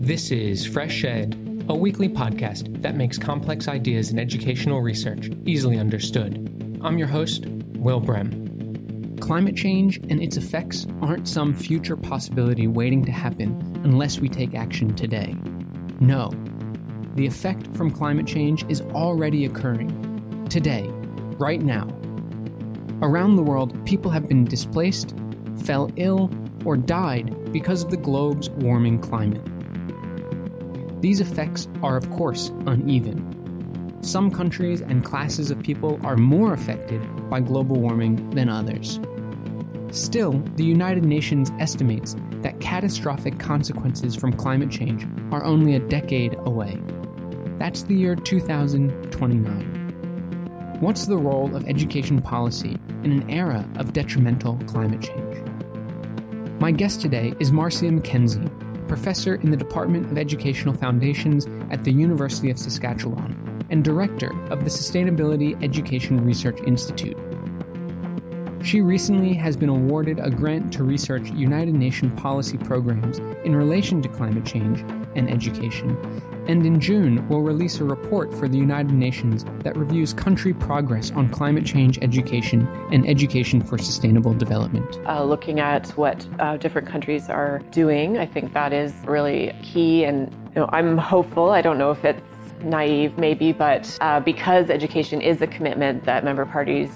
This is Fresh Ed, a weekly podcast that makes complex ideas in educational research easily understood. I'm your host, Will Brehm. Climate change and its effects aren't some future possibility waiting to happen unless we take action today. No, the effect from climate change is already occurring. Today, right now. Around the world, people have been displaced, fell ill, or died because of the globe's warming climate. These effects are, of course, uneven. Some countries and classes of people are more affected by global warming than others. Still, the United Nations estimates that catastrophic consequences from climate change are only a decade away. That's the year 2029. What's the role of education policy in an era of detrimental climate change? My guest today is Marcia McKenzie, professor in the Department of Educational Foundations at the University of Saskatchewan and director of the Sustainability Education Research Institute. She recently has been awarded a grant to research United Nations policy programs in relation to climate change and education, and in June will release a report for the United Nations that reviews country progress on climate change education and education for sustainable development. Uh, looking at what uh, different countries are doing, I think that is really key, and you know, I'm hopeful. I don't know if it's naive, maybe, but uh, because education is a commitment that member parties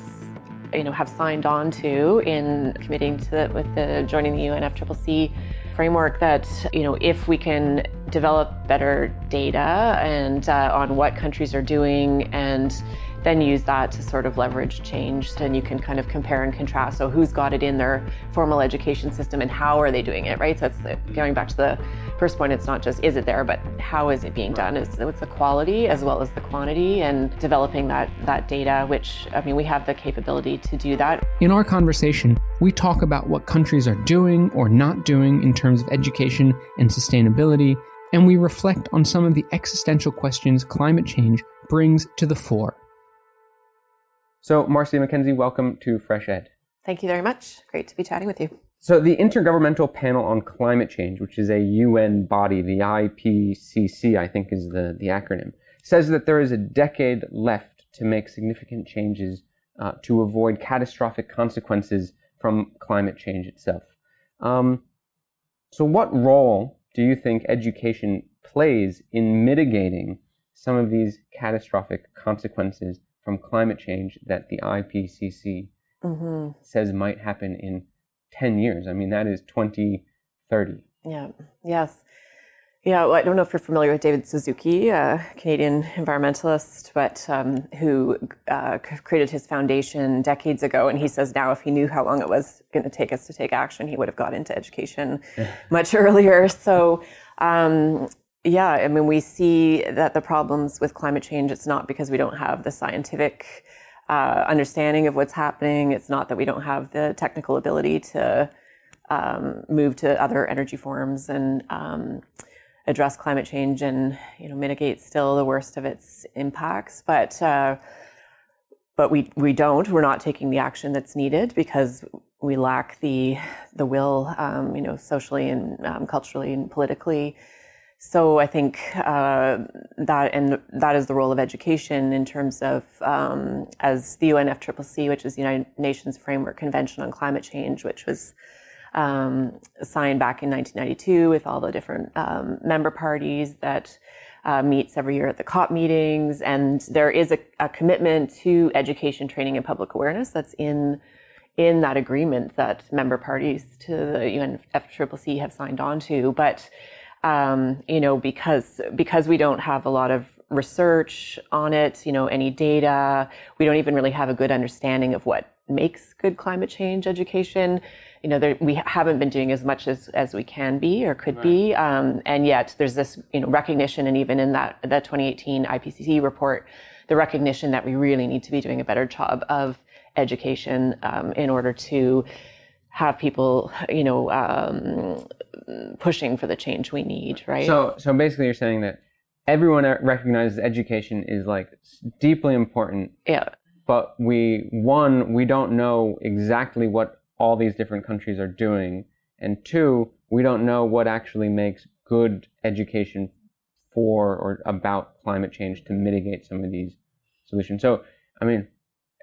you know, have signed on to in committing to with the joining the UNFCCC framework that you know if we can develop better data and uh, on what countries are doing and then use that to sort of leverage change and you can kind of compare and contrast. So who's got it in their formal education system and how are they doing it right? So it's going back to the first point it's not just is it there but how is it being done is it's the quality as well as the quantity and developing that that data which i mean we have the capability to do that in our conversation we talk about what countries are doing or not doing in terms of education and sustainability and we reflect on some of the existential questions climate change brings to the fore so, Marcia McKenzie, welcome to Fresh Ed. Thank you very much. Great to be chatting with you. So, the Intergovernmental Panel on Climate Change, which is a UN body, the IPCC, I think is the, the acronym, says that there is a decade left to make significant changes uh, to avoid catastrophic consequences from climate change itself. Um, so, what role do you think education plays in mitigating some of these catastrophic consequences from climate change that the IPCC mm-hmm. says might happen in 10 years. I mean, that is 2030. Yeah, yes. Yeah, well, I don't know if you're familiar with David Suzuki, a Canadian environmentalist, but um, who uh, created his foundation decades ago. And he says now, if he knew how long it was going to take us to take action, he would have got into education much earlier. So, um, yeah, I mean, we see that the problems with climate change, it's not because we don't have the scientific uh, understanding of what's happening. It's not that we don't have the technical ability to um, move to other energy forms and um, address climate change and you know mitigate still the worst of its impacts. But uh, but we we don't. We're not taking the action that's needed because we lack the the will, um, you know, socially and um, culturally and politically so I think uh, that and that is the role of education in terms of um, as the UNFCCC, which is the United Nations Framework Convention on Climate Change, which was um, signed back in 1992 with all the different um, member parties that uh, meets every year at the COP meetings, and there is a, a commitment to education, training, and public awareness that's in in that agreement that member parties to the UNFCCC have signed on to, but um, you know, because because we don't have a lot of research on it, you know, any data, we don't even really have a good understanding of what makes good climate change education. You know, there, we haven't been doing as much as, as we can be or could right. be, um, and yet there's this you know recognition, and even in that the 2018 IPCC report, the recognition that we really need to be doing a better job of education um, in order to have people, you know, um, pushing for the change we need, right? So, so basically, you're saying that everyone recognizes education is like deeply important. Yeah. But we, one, we don't know exactly what all these different countries are doing, and two, we don't know what actually makes good education for or about climate change to mitigate some of these solutions. So, I mean,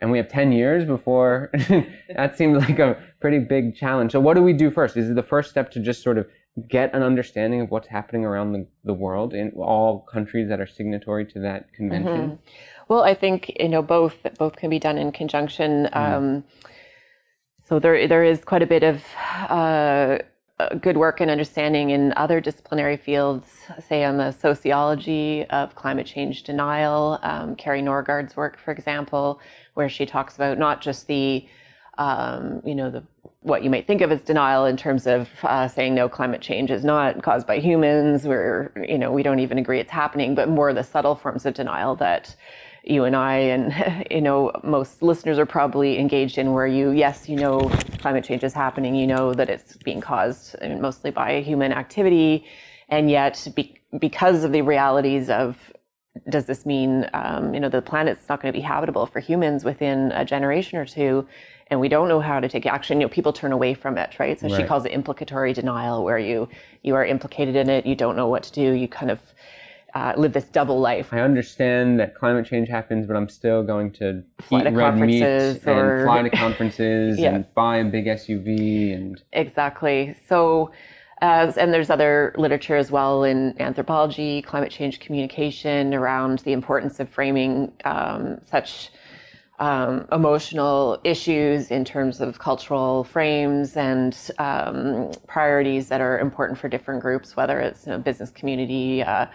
and we have 10 years before that seems like a pretty big challenge. So, what do we do first? Is it the first step to just sort of get an understanding of what's happening around the, the world in all countries that are signatory to that convention? Mm-hmm. Well, I think you know both both can be done in conjunction. Mm-hmm. Um, so there there is quite a bit of uh, good work and understanding in other disciplinary fields, say on the sociology of climate change denial. Um, Kari Norgaard's work, for example, where she talks about not just the um, you know, the, what you might think of as denial in terms of uh, saying no, climate change is not caused by humans. We're, you know, we don't even agree it's happening, but more the subtle forms of denial that you and I and you know most listeners are probably engaged in, where you, yes, you know, climate change is happening. You know that it's being caused mostly by human activity, and yet be, because of the realities of does this mean um, you know the planet's not going to be habitable for humans within a generation or two and we don't know how to take action you know people turn away from it right so right. she calls it implicatory denial where you you are implicated in it you don't know what to do you kind of uh, live this double life. I understand that climate change happens, but I'm still going to fly eat to red meat or... and fly to conferences yeah. and buy a big SUV and exactly. So, uh, and there's other literature as well in anthropology, climate change communication around the importance of framing um, such um, emotional issues in terms of cultural frames and um, priorities that are important for different groups, whether it's you know, business community, uh,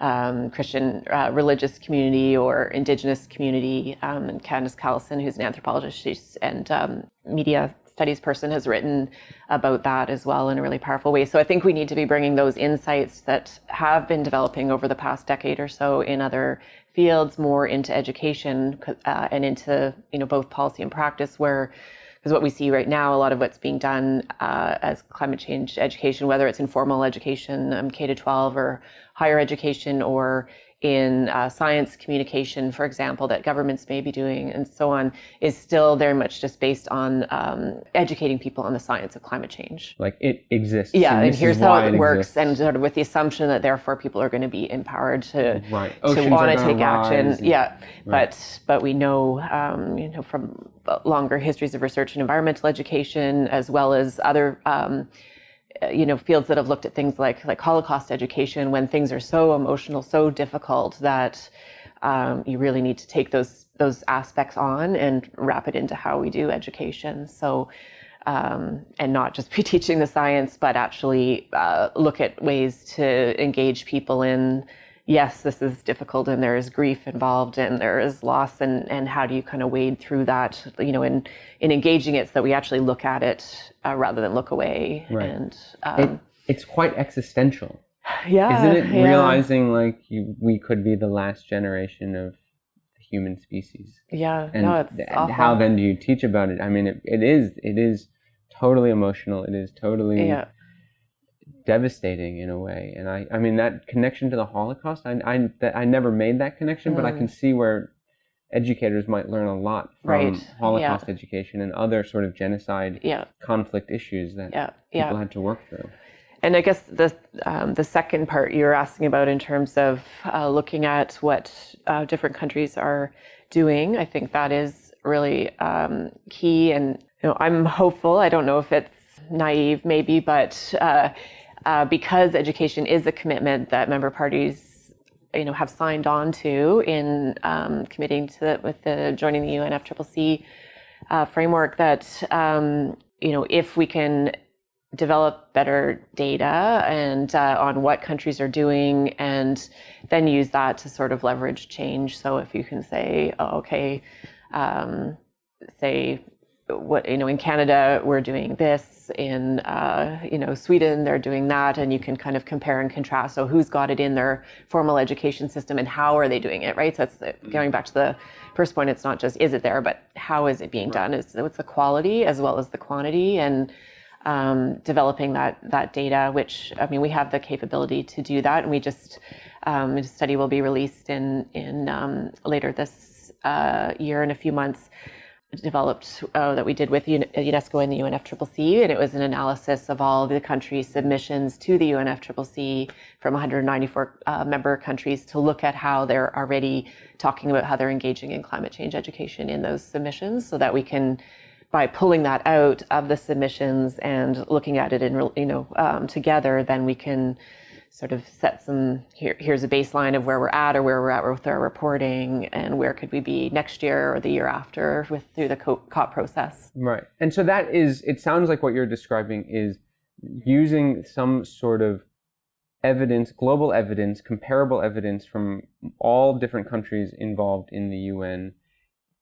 um, Christian uh, religious community, or indigenous community. Um, and Candis Callison, who's an anthropologist and um, media studies person has written about that as well in a really powerful way. So I think we need to be bringing those insights that have been developing over the past decade or so in other fields more into education uh, and into you know both policy and practice where because what we see right now a lot of what's being done uh, as climate change education whether it's informal education um, k to 12 or higher education or in uh, science communication, for example, that governments may be doing, and so on, is still very much just based on um, educating people on the science of climate change. Like it exists. Yeah, and, and here's how it, it works, and sort of with the assumption that therefore people are going to be empowered to right. to want to take action. And, yeah, right. but but we know um, you know from longer histories of research in environmental education as well as other. Um, you know fields that have looked at things like like Holocaust education when things are so emotional, so difficult that um, you really need to take those those aspects on and wrap it into how we do education. So. Um, and not just be teaching the science, but actually uh, look at ways to engage people in yes, this is difficult and there is grief involved and there is loss and, and how do you kind of wade through that, you know, in, in engaging it so that we actually look at it uh, rather than look away. Right. And um, it, it's quite existential. Yeah. Isn't it yeah. realizing like you, we could be the last generation of the human species? Yeah. And, no, it's and how then do you teach about it? I mean, it, it is, it is totally emotional. It is totally yeah devastating in a way. And I, I mean, that connection to the Holocaust, I, I, that, I never made that connection, mm. but I can mm. see where educators might learn a lot from right. Holocaust yeah. education and other sort of genocide yeah. conflict issues that yeah. people had to work through. And I guess the um, the second part you were asking about in terms of uh, looking at what uh, different countries are doing, I think that is really um, key. And you know, I'm hopeful. I don't know if it's naive, maybe, but uh, uh, because education is a commitment that member parties you know have signed on to in um, committing to the, with the joining the UNFCCC uh, framework that um, you know if we can develop better data and uh, on what countries are doing and then use that to sort of leverage change. So if you can say oh, okay um, say what you know in Canada we're doing this in uh, you know Sweden they're doing that and you can kind of compare and contrast so who's got it in their formal education system and how are they doing it right? So it's going back to the first point it's not just is it there but how is it being done? It's, what's the quality as well as the quantity and um, developing that that data which I mean we have the capability to do that and we just um, a study will be released in in um, later this uh, year in a few months developed uh, that we did with UNESCO and the UNFCCC, and it was an analysis of all the countries' submissions to the UNFCCC from 194 uh, member countries to look at how they're already talking about how they're engaging in climate change education in those submissions, so that we can by pulling that out of the submissions and looking at it in you know um, together, then we can sort of set some here, here's a baseline of where we're at or where we're at with our reporting and where could we be next year or the year after with through the COP process. Right. And so that is it sounds like what you're describing is using some sort of evidence, global evidence, comparable evidence from all different countries involved in the UN,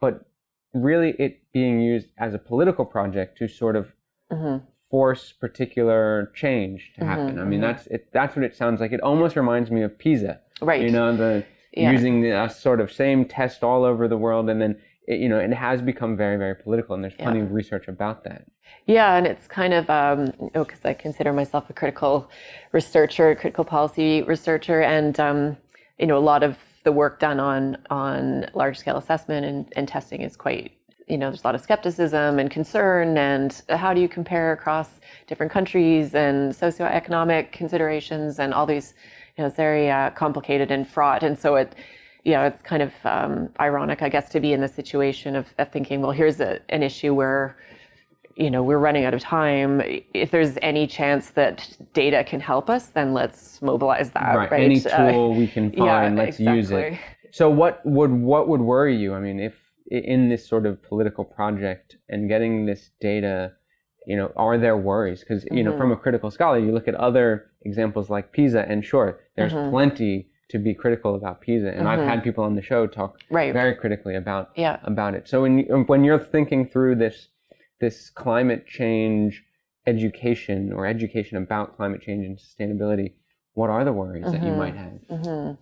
but really it being used as a political project to sort of mm-hmm force particular change to mm-hmm, happen. Mm-hmm, I mean, mm-hmm. that's it, that's what it sounds like. It almost reminds me of PISA. Right. You know, the yeah. using the uh, sort of same test all over the world, and then it, you know, it has become very, very political, and there's plenty yeah. of research about that. Yeah, and it's kind of, um, oh, because I consider myself a critical researcher, critical policy researcher, and um, you know, a lot of the work done on on large scale assessment and, and testing is quite you know, there's a lot of skepticism and concern, and how do you compare across different countries and socioeconomic considerations and all these, you know, it's very uh, complicated and fraught. And so it, you know, it's kind of um, ironic, I guess, to be in the situation of, of thinking, well, here's a, an issue where, you know, we're running out of time. If there's any chance that data can help us, then let's mobilize that. Right. right? Any uh, tool uh, we can find, yeah, let's exactly. use it. So what would what would worry you? I mean, if in this sort of political project and getting this data you know are there worries because you know mm-hmm. from a critical scholar you look at other examples like pisa and sure there's mm-hmm. plenty to be critical about pisa and mm-hmm. i've had people on the show talk right. very critically about yeah. about it so when when you're thinking through this this climate change education or education about climate change and sustainability what are the worries that you mm-hmm. might have mm-hmm.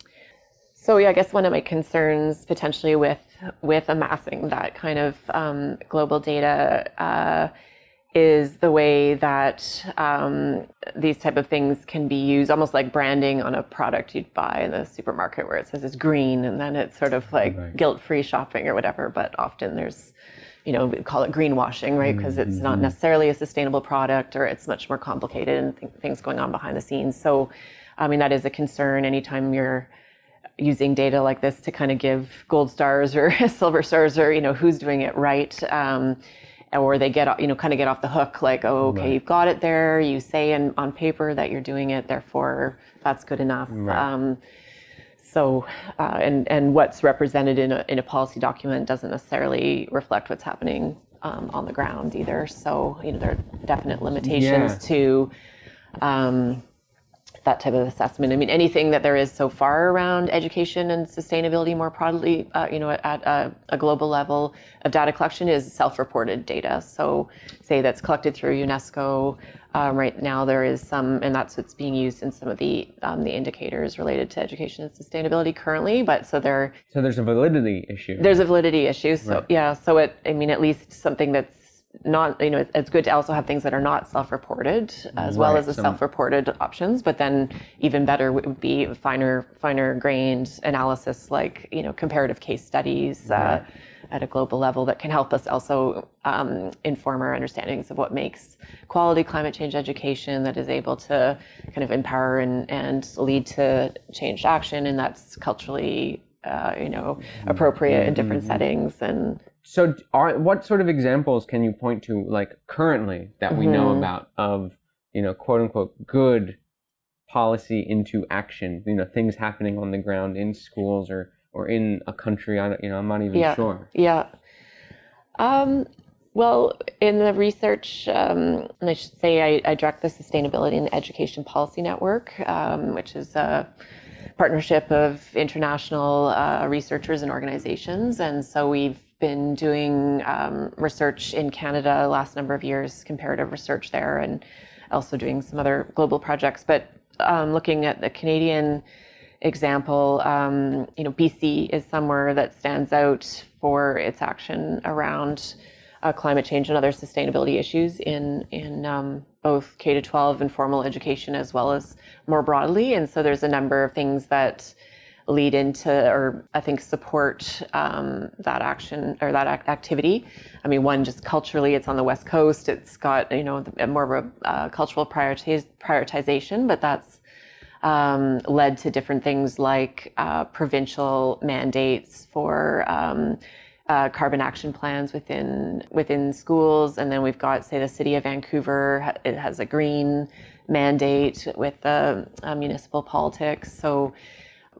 So yeah i guess one of my concerns potentially with with amassing that kind of um, global data uh, is the way that um, these type of things can be used almost like branding on a product you'd buy in the supermarket where it says it's green and then it's sort of like right. guilt-free shopping or whatever but often there's you know we call it greenwashing right because mm-hmm. it's not mm-hmm. necessarily a sustainable product or it's much more complicated and th- things going on behind the scenes so i mean that is a concern anytime you're using data like this to kind of give gold stars or silver stars or you know who's doing it right um, or they get you know kind of get off the hook like oh okay right. you've got it there you say in, on paper that you're doing it therefore that's good enough right. um, so uh, and and what's represented in a, in a policy document doesn't necessarily reflect what's happening um, on the ground either so you know there are definite limitations yeah. to um, that type of assessment. I mean, anything that there is so far around education and sustainability more broadly, uh, you know, at a, a, global level of data collection is self-reported data. So, say that's collected through UNESCO. Um, right now, there is some, and that's what's being used in some of the um, the indicators related to education and sustainability currently. But so there, so there's a validity issue. There's a validity issue. So right. yeah, so it, I mean, at least something that's not you know it's good to also have things that are not self-reported as right. well as the Some... self-reported options but then even better would be finer finer grained analysis like you know comparative case studies uh, right. uh, at a global level that can help us also um, inform our understandings of what makes quality climate change education that is able to kind of empower and, and lead to changed action and that's culturally uh, you know appropriate mm-hmm. in different mm-hmm. settings and so, are what sort of examples can you point to, like currently, that we mm-hmm. know about of you know, quote unquote, good policy into action? You know, things happening on the ground in schools or or in a country. i you know i'm not even yeah. sure. Yeah. Um, well, in the research, um, and I should say, I, I, direct the Sustainability and Education Policy Network, um, which is a partnership of international uh, researchers and organizations. And so we've been doing um, research in Canada last number of years, comparative research there, and also doing some other global projects. But um, looking at the Canadian example, um, you know, BC is somewhere that stands out for its action around uh, climate change and other sustainability issues in in um, both K to 12 and formal education as well as more broadly. And so there's a number of things that lead into or I think support um, that action or that activity. I mean, one just culturally, it's on the west coast. It's got you know more of a uh, cultural prioritiz- prioritization, but that's um, led to different things like uh, provincial mandates for. Um, uh, carbon action plans within within schools, and then we've got, say, the city of Vancouver. It has a green mandate with the uh, municipal politics. So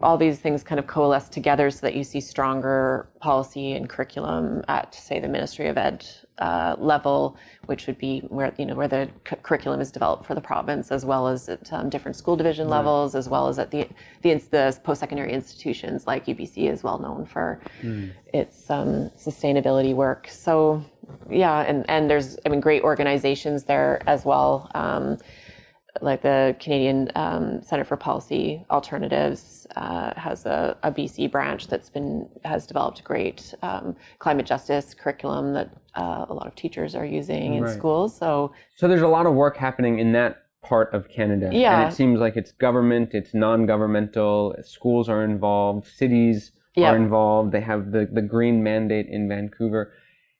all these things kind of coalesce together so that you see stronger policy and curriculum at, say, the Ministry of Ed uh, level, which would be where you know where the c- curriculum is developed for the province, as well as at um, different school division right. levels, as well as at the the, the post-secondary institutions like UBC is well known for mm. its um, sustainability work. So, yeah, and and there's I mean great organizations there as well. Um, like the Canadian um, Center for Policy Alternatives uh, has a, a, BC branch that's been has developed great um, climate justice curriculum that uh, a lot of teachers are using in right. schools. So, so there's a lot of work happening in that part of Canada. Yeah, and it seems like it's government, it's non-governmental. Schools are involved, cities yep. are involved. They have the the green mandate in Vancouver.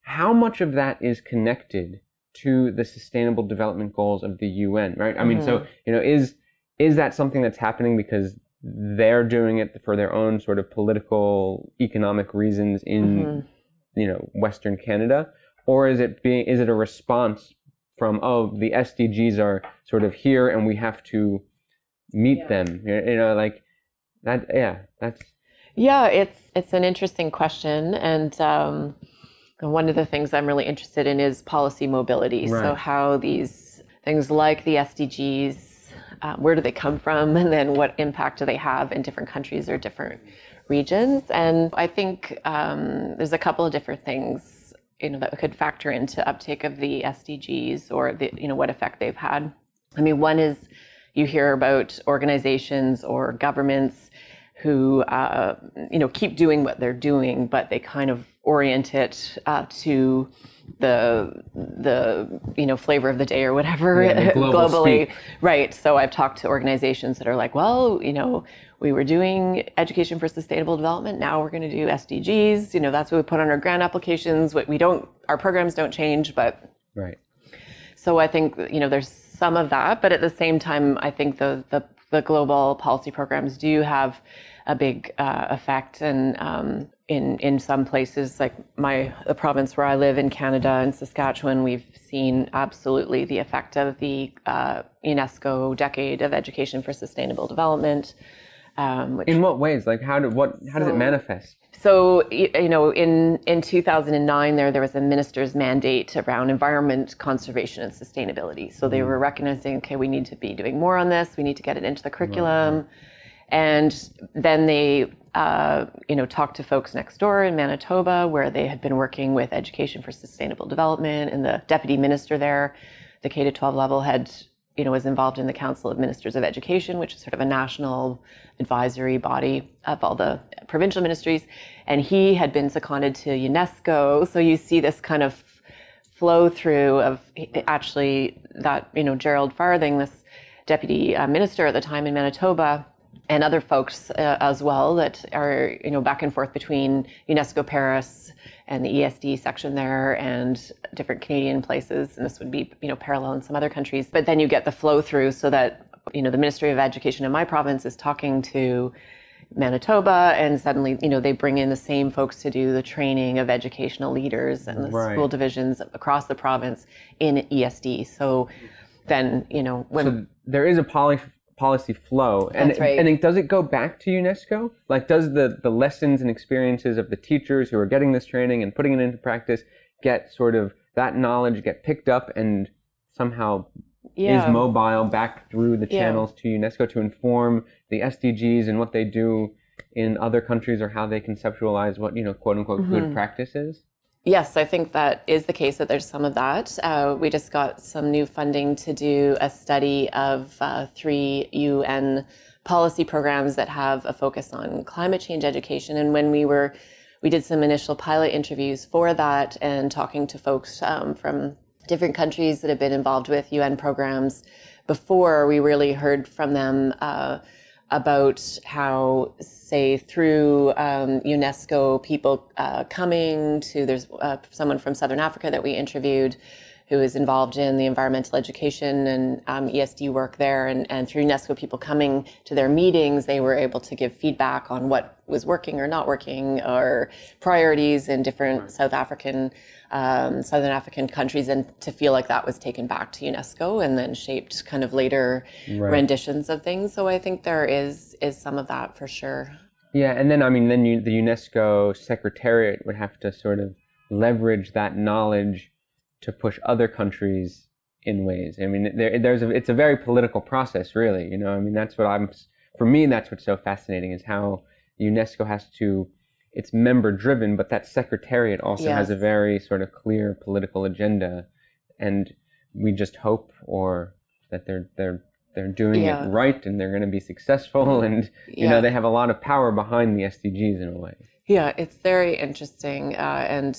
How much of that is connected? To the sustainable development goals of the UN, right? I mean, mm-hmm. so, you know, is is that something that's happening because they're doing it for their own sort of political economic reasons in mm-hmm. you know western canada or is it being is it a response from oh the sdgs are sort of here and we have to meet yeah. them you know like that yeah that's yeah it's it's an interesting question and um one of the things I'm really interested in is policy mobility. Right. So, how these things like the SDGs, uh, where do they come from? And then what impact do they have in different countries or different regions? And I think um, there's a couple of different things you know, that could factor into uptake of the SDGs or the, you know, what effect they've had. I mean, one is you hear about organizations or governments who uh, you know keep doing what they're doing, but they kind of orient it uh, to the the you know flavor of the day or whatever yeah, globally. speak. right. So i've talked to organizations that are like well you know we were doing education for sustainable development. Now we're going to do sdgs you know that's what we put on our grant applications. What we don't our programs don't change but right. So i think you know there's some of that but at the same time i think the the, the global policy programs do have a big uh, effect and um, in in some places like my the province where I live in Canada in Saskatchewan, we've seen absolutely the effect of the uh, UNESCO Decade of Education for Sustainable Development. Um, which, in what ways? Like how do what how so, does it manifest? So you know, in in 2009, there there was a minister's mandate around environment conservation and sustainability. So they mm. were recognizing, okay, we need to be doing more on this. We need to get it into the curriculum. Right. And then they uh, you know, talked to folks next door in Manitoba where they had been working with Education for Sustainable Development, and the deputy minister there, the K to 12 level, had you know was involved in the Council of Ministers of Education, which is sort of a national advisory body of all the provincial ministries, and he had been seconded to UNESCO. So you see this kind of flow through of actually that you know Gerald Farthing, this deputy uh, minister at the time in Manitoba and other folks uh, as well that are you know back and forth between UNESCO Paris and the ESD section there and different Canadian places. And this would be you know parallel in some other countries. But then you get the flow through so that you know the Ministry of Education in my province is talking to Manitoba and suddenly you know they bring in the same folks to do the training of educational leaders and the right. school divisions across the province in ESD so then you know when so there is a poly policy flow. And right. and it, does it go back to UNESCO? Like, does the the lessons and experiences of the teachers who are getting this training and putting it into practice get sort of that knowledge get picked up and somehow yeah. is mobile back through the channels yeah. to UNESCO to inform the SDGs and what they do in other countries or how they conceptualize what you know quote unquote mm-hmm. good practice is? Yes, I think that is the case that there's some of that. Uh, we just got some new funding to do a study of uh, three UN policy programs that have a focus on climate change education. And when we were, we did some initial pilot interviews for that and talking to folks um, from different countries that have been involved with UN programs before, we really heard from them. Uh, about how, say, through um, UNESCO, people uh, coming to, there's uh, someone from Southern Africa that we interviewed who is involved in the environmental education and um, ESD work there. And, and through UNESCO, people coming to their meetings, they were able to give feedback on what was working or not working or priorities in different South African, um, Southern African countries and to feel like that was taken back to UNESCO and then shaped kind of later Right. renditions of things. So I think there is, is some of that for sure. Yeah, and then I mean, then you, the UNESCO Secretariat would have to sort of leverage that knowledge to push other countries in ways. I mean, there, there's a, it's a very political process, really. You know, I mean, that's what I'm. For me, that's what's so fascinating is how UNESCO has to. It's member driven, but that secretariat also has a very sort of clear political agenda, and we just hope or that they're they're they're doing Yeah. it right and they're going to be successful and you know they have a lot of power behind the SDGs in a way. Yeah, it's very interesting, uh, and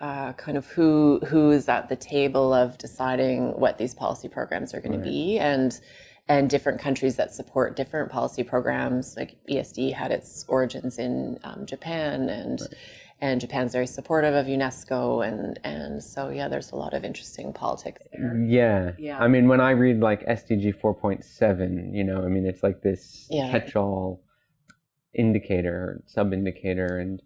uh, kind of who who is at the table of deciding what these policy programs are going to be, and and different countries that support different policy programs. Like ESD had its origins in um, Japan, and and Japan's very supportive of UNESCO, and and so yeah, there's a lot of interesting politics there. Yeah. Yeah. I mean, when I read like SDG 4.7, you know, I mean, it's like this Yeah. catch-all indicator, sub-indicator, and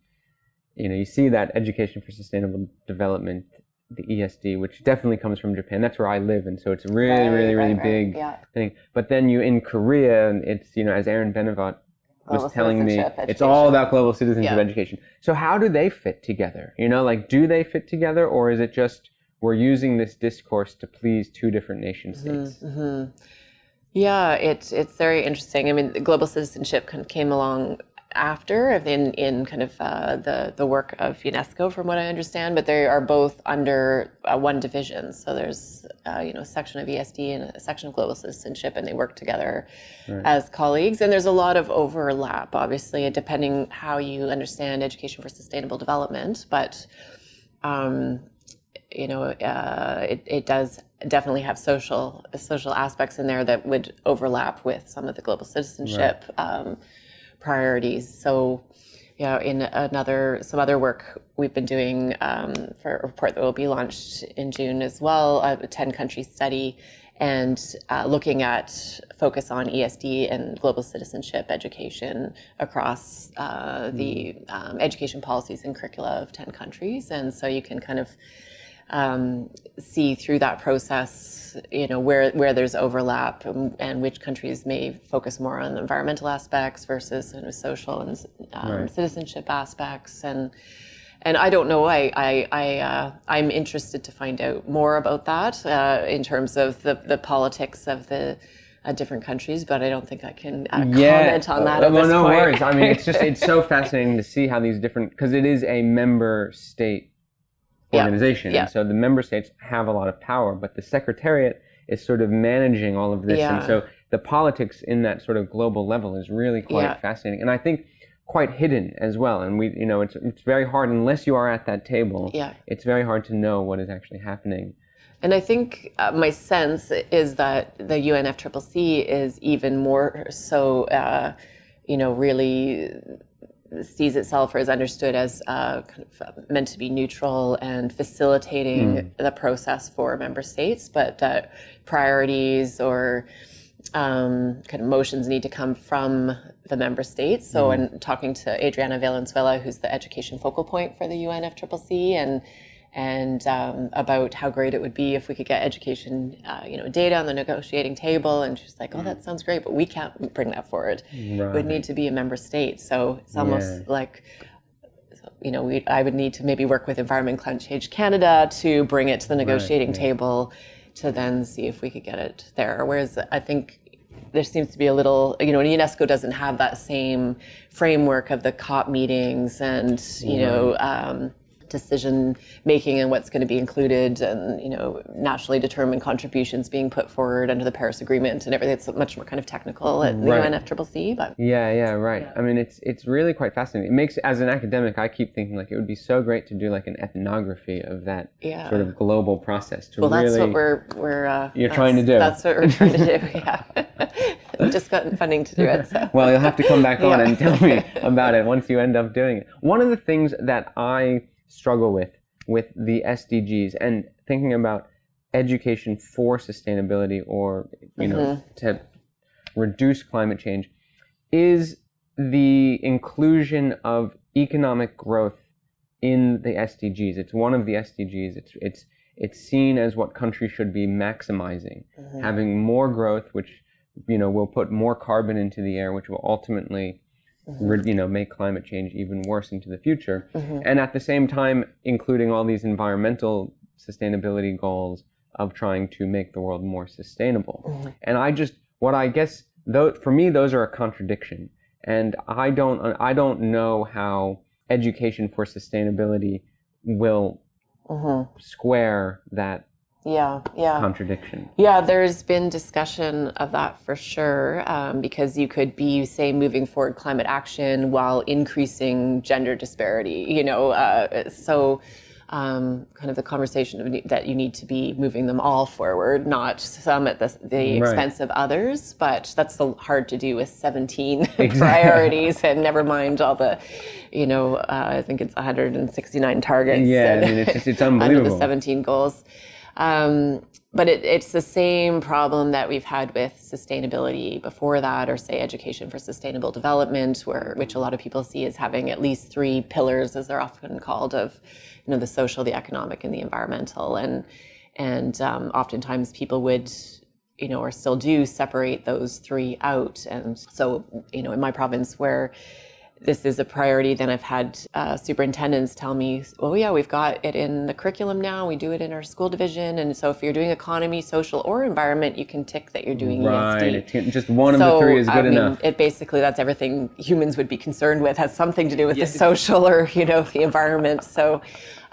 you know, you see that education for sustainable development, the ESD, which definitely comes from Japan. That's where I live, and so it's a really, really, really big Yeah. thing. But then you in Korea, and it's you know, as Aaron Benavot was Global telling me, citizenship it's all about global citizenship Yeah. education. So how do they fit together? You know, like do they fit together, or is it just we're using this discourse to please two different nation states? hmm Yeah, it's it's very interesting. I mean, global citizenship kind of came along after in, in kind of uh, the, the work of UNESCO, from what I understand, but they are both under uh, one division. So there's, uh, you know, a section of ESD and a section of global citizenship, and they work together as colleagues. And there's a lot of overlap, obviously, depending how you understand education for sustainable development. But um, you know, uh, it, it does definitely have social social aspects in there that would overlap with some of the global citizenship um, priorities. So, yeah, in another some other work we've been doing um, for a report that will be launched in June as well, a ten country study. And uh, looking at focus on ESD and global citizenship education across uh, the um, education policies and curricula of 10 countries. And so you can kind of um, see through that process, you know, where, where there's overlap and, and which countries may focus more on the environmental aspects versus sort of social and um, Right. citizenship aspects. And and I don't know. I I, I uh, I'm interested to find out more about that uh, in terms of the the politics of the uh, different countries, but I don't think I can uh, comment on that. Uh, at well, this no point. worries. I mean, it's just it's so fascinating to see how these different because it is a member state Yeah. Organization, Yeah. and so the member states have a lot of power, but the secretariat is sort of managing all of this, and so the politics in that sort of global level is really quite Yeah. fascinating, and I think quite hidden as well. And we, you know, it's it's very hard unless you are at that table. Yeah. It's very hard to know what is actually happening. And I think uh, my sense is that the UNFCCC is even more so, uh, you know, really sees itself or is understood as uh, kind of uh, meant to be neutral and facilitating the process for member states, but that priorities or um, kind of motions need to come from the member states. So, in talking to Adriana Valenzuela, who's the education focal point for the UNFCCC, and and um, about how great it would be if we could get education, uh, you know, data on the negotiating table. And she's like, "Oh, that sounds great, but we can't bring that forward. It would need to be a member state." So it's almost Yeah. like you know, we, I would need to maybe work with Environment Climate Change Canada to bring it to the negotiating table to then see if we could get it there. Whereas I think there seems to be a little, you know, UNESCO doesn't have that same framework of the COP meetings and, you know, um, decision making and what's going to be included and you know nationally determined contributions being put forward under the Paris Agreement and everything. It's much more kind of technical at the Right. UNFCCC, but Yeah, yeah, right. I mean, it's it's really quite fascinating. It makes as an academic, I keep thinking like it would be so great to do like an ethnography of that Yeah. sort of global process. To well, that's what we're we're uh, You're trying to do. That's what we're trying to do. Yeah. just gotten funding to do it. So. well, you'll have to come back on Yeah. and tell me about it once you end up doing it. One of the things that I struggle with with the SDGs and thinking about education for sustainability or you know mm-hmm. to reduce climate change is the inclusion of economic growth in the SDGs. It's one of the SDGs. It's it's it's seen as what countries should be maximizing, mm-hmm. having more growth, which you know will put more carbon into the air, which will ultimately Mm-hmm. re- you know make climate change even worse into the future, mm-hmm. and at the same time including all these environmental sustainability goals of trying to make the world more sustainable. Mm-hmm. And I just what I guess though for me those are a contradiction, and I don't I don't know how education for sustainability will square that Yeah, yeah. contradiction. Yeah, there's been discussion of that for sure, um, because you could be, say, moving forward climate action while increasing gender disparity. You know, uh, so um, kind of the conversation of that you need to be moving them all forward, not some at the, the Right. expense of others. But that's hard to do with 17 priorities, and never mind all the, you know, uh, I think it's 169 targets. Yeah, I mean it's just it's under the 17 goals. Um, but it, it's the same problem that we've had with sustainability before that, or say education for sustainable development, where which a lot of people see as having at least three pillars, as they're often called, of you know the social, the economic, and the environmental. And and um, oftentimes people would you know or still do separate those three out. And so you know in my province where this is a priority. Then I've had uh, superintendents tell me, "Oh yeah, we've got it in the curriculum now. We do it in our school division, and so if you're doing economy, social, or environment, you can tick that you're doing Right, ESD." it can- just one of the three is good I mean, enough. it basically that's everything humans would be concerned with has something to do with the social or you know the environment. So.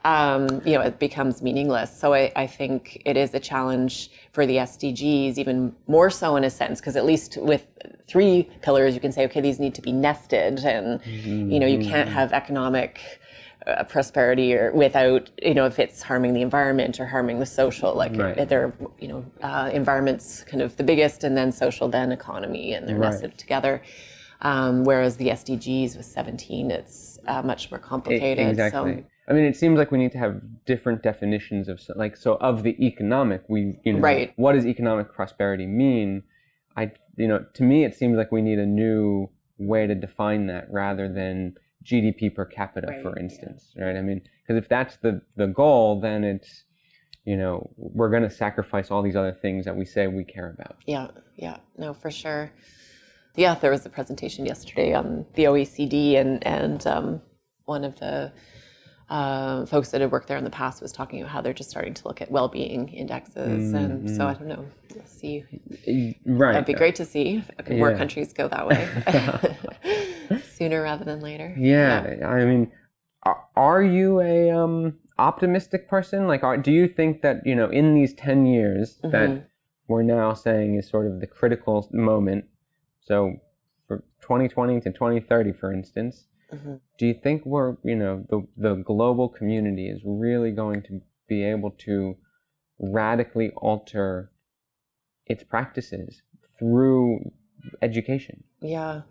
Um, you know, it becomes meaningless. So I, I think it is a challenge for the SDGs, even more so in a sense, because at least with three pillars, you can say, okay, these need to be nested, and you know, you Mm-hmm. can't have economic uh, prosperity or without you know if it's harming the environment or harming the social like Right. they're you know uh, environment's kind of the biggest and then social then economy and they're Right. nested together um, whereas the sdgs with 17 it's uh, much more complicated exactly. so I mean, it seems like we need to have different definitions of like so of the economic. We you know Right. what does economic prosperity mean? I you know to me it seems like we need a new way to define that rather than GDP per capita, Right, for yeah. instance, right? I mean, because if that's the the goal, then it's you know we're going to sacrifice all these other things that we say we care about. Yeah, yeah, no, for sure. Yeah, there was a presentation yesterday on the OECD, and and um, one of the uh, folks that had worked there in the past was talking about how they're just starting to look at well-being indexes, and so I don't know. We'll see. Right. That'd be great to see if more countries go that way sooner rather than later. Yeah, I mean, are, you a um, optimistic person? Like, are, do you think that you know in these ten years Mhm. that we're now saying is sort of the critical moment? So, for 2020 to 2030, for instance, Mhm. do you think we're you know the the global community is really going to be able to radically alter its practices through education? Yeah,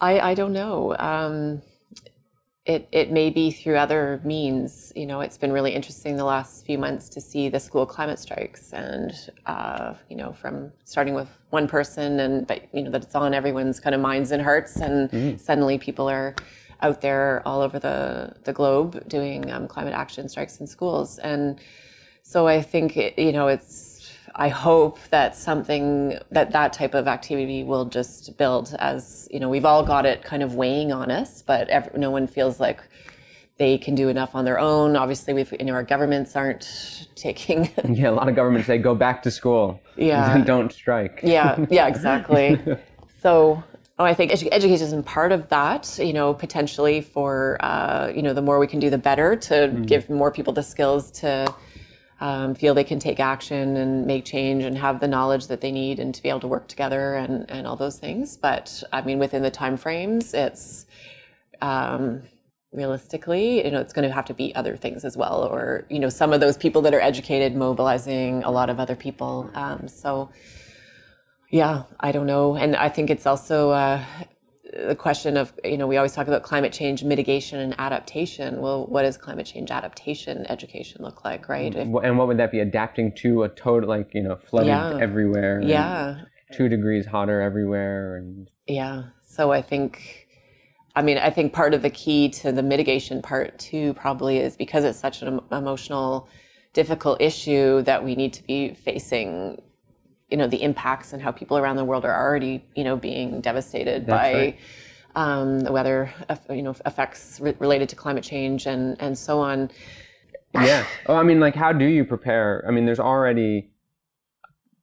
I I don't know. Um, it it may be through other means. You know, it's been really interesting the last few months to see the school climate strikes, and uh, you know, from starting with one person, and but you know that it's on everyone's kind of minds and hearts, and suddenly people are out there all over the the globe doing um, climate action strikes in schools, and so I think it, you know it's. I hope that something that that type of activity will just build as you know we've all got it kind of weighing on us, but ev no one feels like they can do enough on their own. Obviously, we've you know our governments aren't taking. Yeah, a lot of governments say go back to school. Yeah. don't strike. yeah, yeah, exactly. so. Oh, I think edu- education is part of that, you know, potentially for, uh, you know, the more we can do, the better to give more people the skills to um, feel they can take action and make change and have the knowledge that they need and to be able to work together and, and all those things. But I mean, within the time frames, it's um, realistically, you know, it's going to have to be other things as well, or you know, some of those people that are educated mobilizing a lot of other people. Um, so Yeah, I don't know. And I think it's also uh, the question of, you know, we always talk about climate change mitigation and adaptation. Well, what does climate change adaptation education look like, right? If, and what would that be? Adapting to a total, like, you know, flooded Yeah. everywhere. yeah, Two degrees hotter everywhere. And Yeah. So I think, I mean, I think part of the key to the mitigation part too probably is because it's such an emotional, difficult issue that we need to be facing, you know, the impacts and how people around the world are already, you know, being devastated That's by. right. Um, the weather, you know, effects re- related to climate change and and so on. yeah. Oh, I mean, like, how do you prepare? I mean, there's already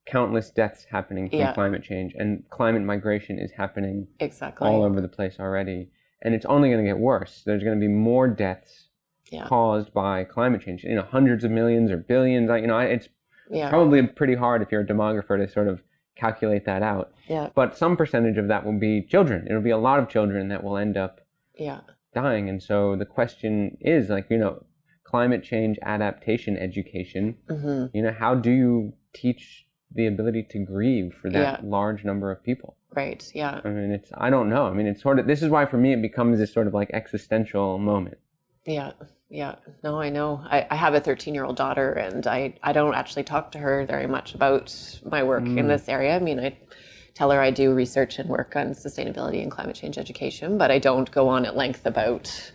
countless deaths happening from Yeah. climate change, and climate migration is happening Exactly. all over the place already. And it's only going to get worse. There's going to be more deaths Yeah. caused by climate change. You know, hundreds of millions or billions. You know, it's yeah. probably pretty hard if you're a demographer to sort of calculate that out. Yeah. But some percentage of that will be children. It'll be a lot of children that will end up Yeah. dying. And so the question is like, you know, climate change adaptation education, hmm you know, how do you teach the ability to grieve for that Yeah. large number of people? Right. Yeah. I mean, it's, I don't know. I mean, it's sort of, this is why for me it becomes this sort of like existential moment. Yeah, yeah. No, I know. I, I have a 13 year old daughter, and I, I don't actually talk to her very much about my work in this area. I mean, I tell her I do research and work on sustainability and climate change education, but I don't go on at length about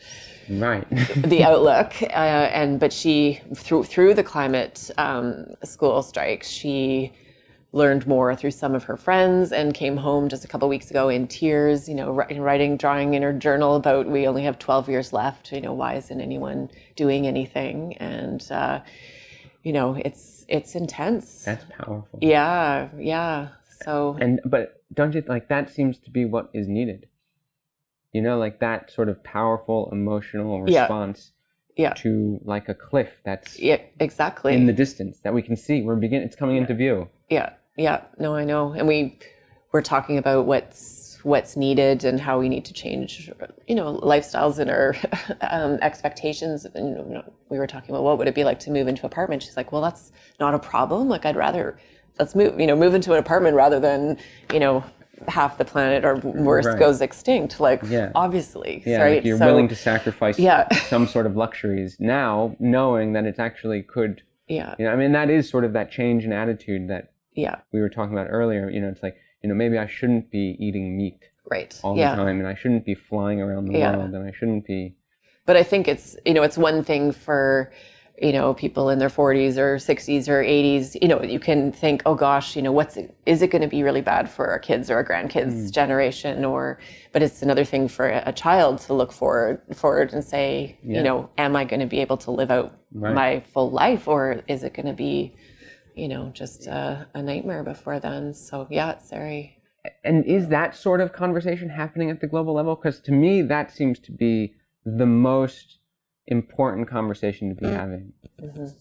Right. the outlook. Uh, and but she through through the climate um, school strikes, she learned more through some of her friends and came home just a couple weeks ago in tears. You know, writing, drawing in her journal about we only have twelve years left. You know, why isn't anyone doing anything? And uh, you know, it's it's intense. That's powerful. Yeah, yeah. So And, but don't you, like, that seems to be what is needed. You know, like that sort of powerful emotional Yeah. response yeah, to like a cliff that's yeah, exactly. in the distance that we can see. We're begin. It's coming into view. Yeah, yeah. No, I know. And we we're talking about what's what's needed and how we need to change, you know, lifestyles and our um, expectations. And you know, we were talking about what would it be like to move into an apartment. She's like, well, that's not a problem. Like, I'd rather let's move, you know, move into an apartment rather than, you know, half the planet or worse Right. goes extinct. Like, Yeah. obviously, Yeah, right? like you're So, willing to sacrifice Yeah. some sort of luxuries now, knowing that it's actually could. Yeah, You know, I mean, that is sort of that change in attitude that yeah, we were talking about earlier. You know, it's like you know maybe I shouldn't be eating meat right. all yeah. the time, and I shouldn't be flying around the Yeah. world, and I shouldn't be. but I think it's you know it's one thing for you know people in their 40s or 60s or 80s you know you can think oh gosh you know what's it, is it going to be really bad for our kids or our grandkids mm. generation or but it's another thing for a, a child to look forward forward and say Yeah. you know am I going to be able to live out Right. my full life or is it going to be you know just a, a nightmare before then so yeah it's very And is that sort of conversation happening at the global level? Because to me, that seems to be the most important conversation to be mm-hmm. having. mhm.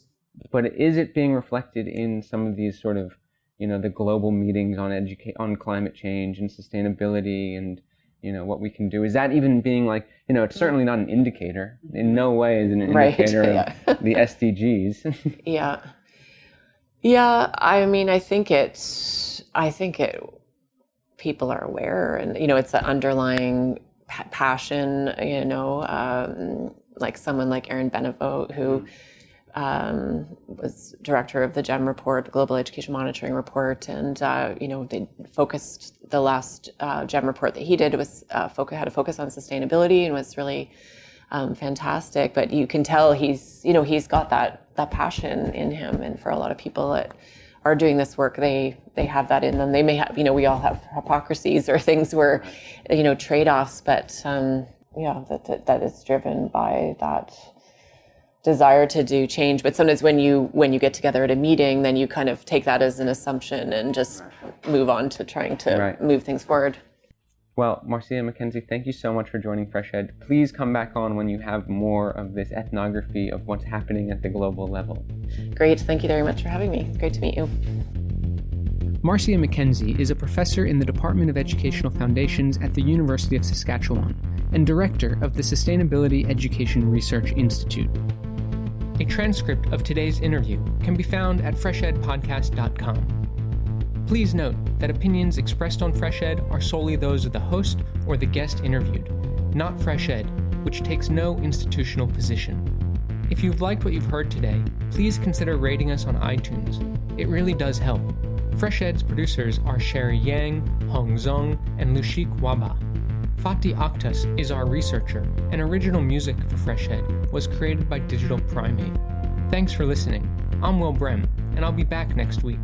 But is it being reflected in some of these sort of, you know, the global meetings on educate on climate change and sustainability and you know what we can do? Is that even being like, you know, it's certainly not an indicator. In mm-hmm. no way is it an Right, indicator yeah. of the SDGs. Yeah. Yeah, I mean, I think it's, I think it, people are aware and, you know, it's an underlying pa- passion, you know, um, like someone like Aaron Benavot, who um, was director of the GEM report, Global Education Monitoring Report. And, uh, you know, they focused, the last uh, GEM report that he did was uh, focus, had a focus on sustainability and was really um, fantastic. But you can tell he's, you know, he's got that that passion in him. And for a lot of people that are doing this work, they they have that in them. They may have, you know, we all have hypocrisies or things where, you know, trade offs. But um, yeah, that, that that is driven by that desire to do change but sometimes when you when you get together at a meeting then you kind of take that as an assumption and just move on to trying to Right. move things forward Well, Marcia McKenzie, thank you so much for joining Fresh Ed. Please come back on when you have more of this ethnography of what's happening at the global level. great thank you very much for having me great to meet you Marcia McKenzie is a professor in the Department of Educational Foundations at the University of Saskatchewan and director of the Sustainability Education Research Institute. A transcript of today's interview can be found at freshedpodcast.com. Please note that opinions expressed on Fresh Ed are solely those of the host or the guest interviewed, not Fresh Ed, which takes no institutional position. If you've liked what you've heard today, please consider rating us on iTunes. It really does help. Fresh Ed's producers are Sherry Yang, Hong Zong, and Lushik Waba. Fatih Akhtas is our researcher, and original music for Fresh Ed was created by Digital Primate. Thanks for listening. I'm Will Brehm, and I'll be back next week.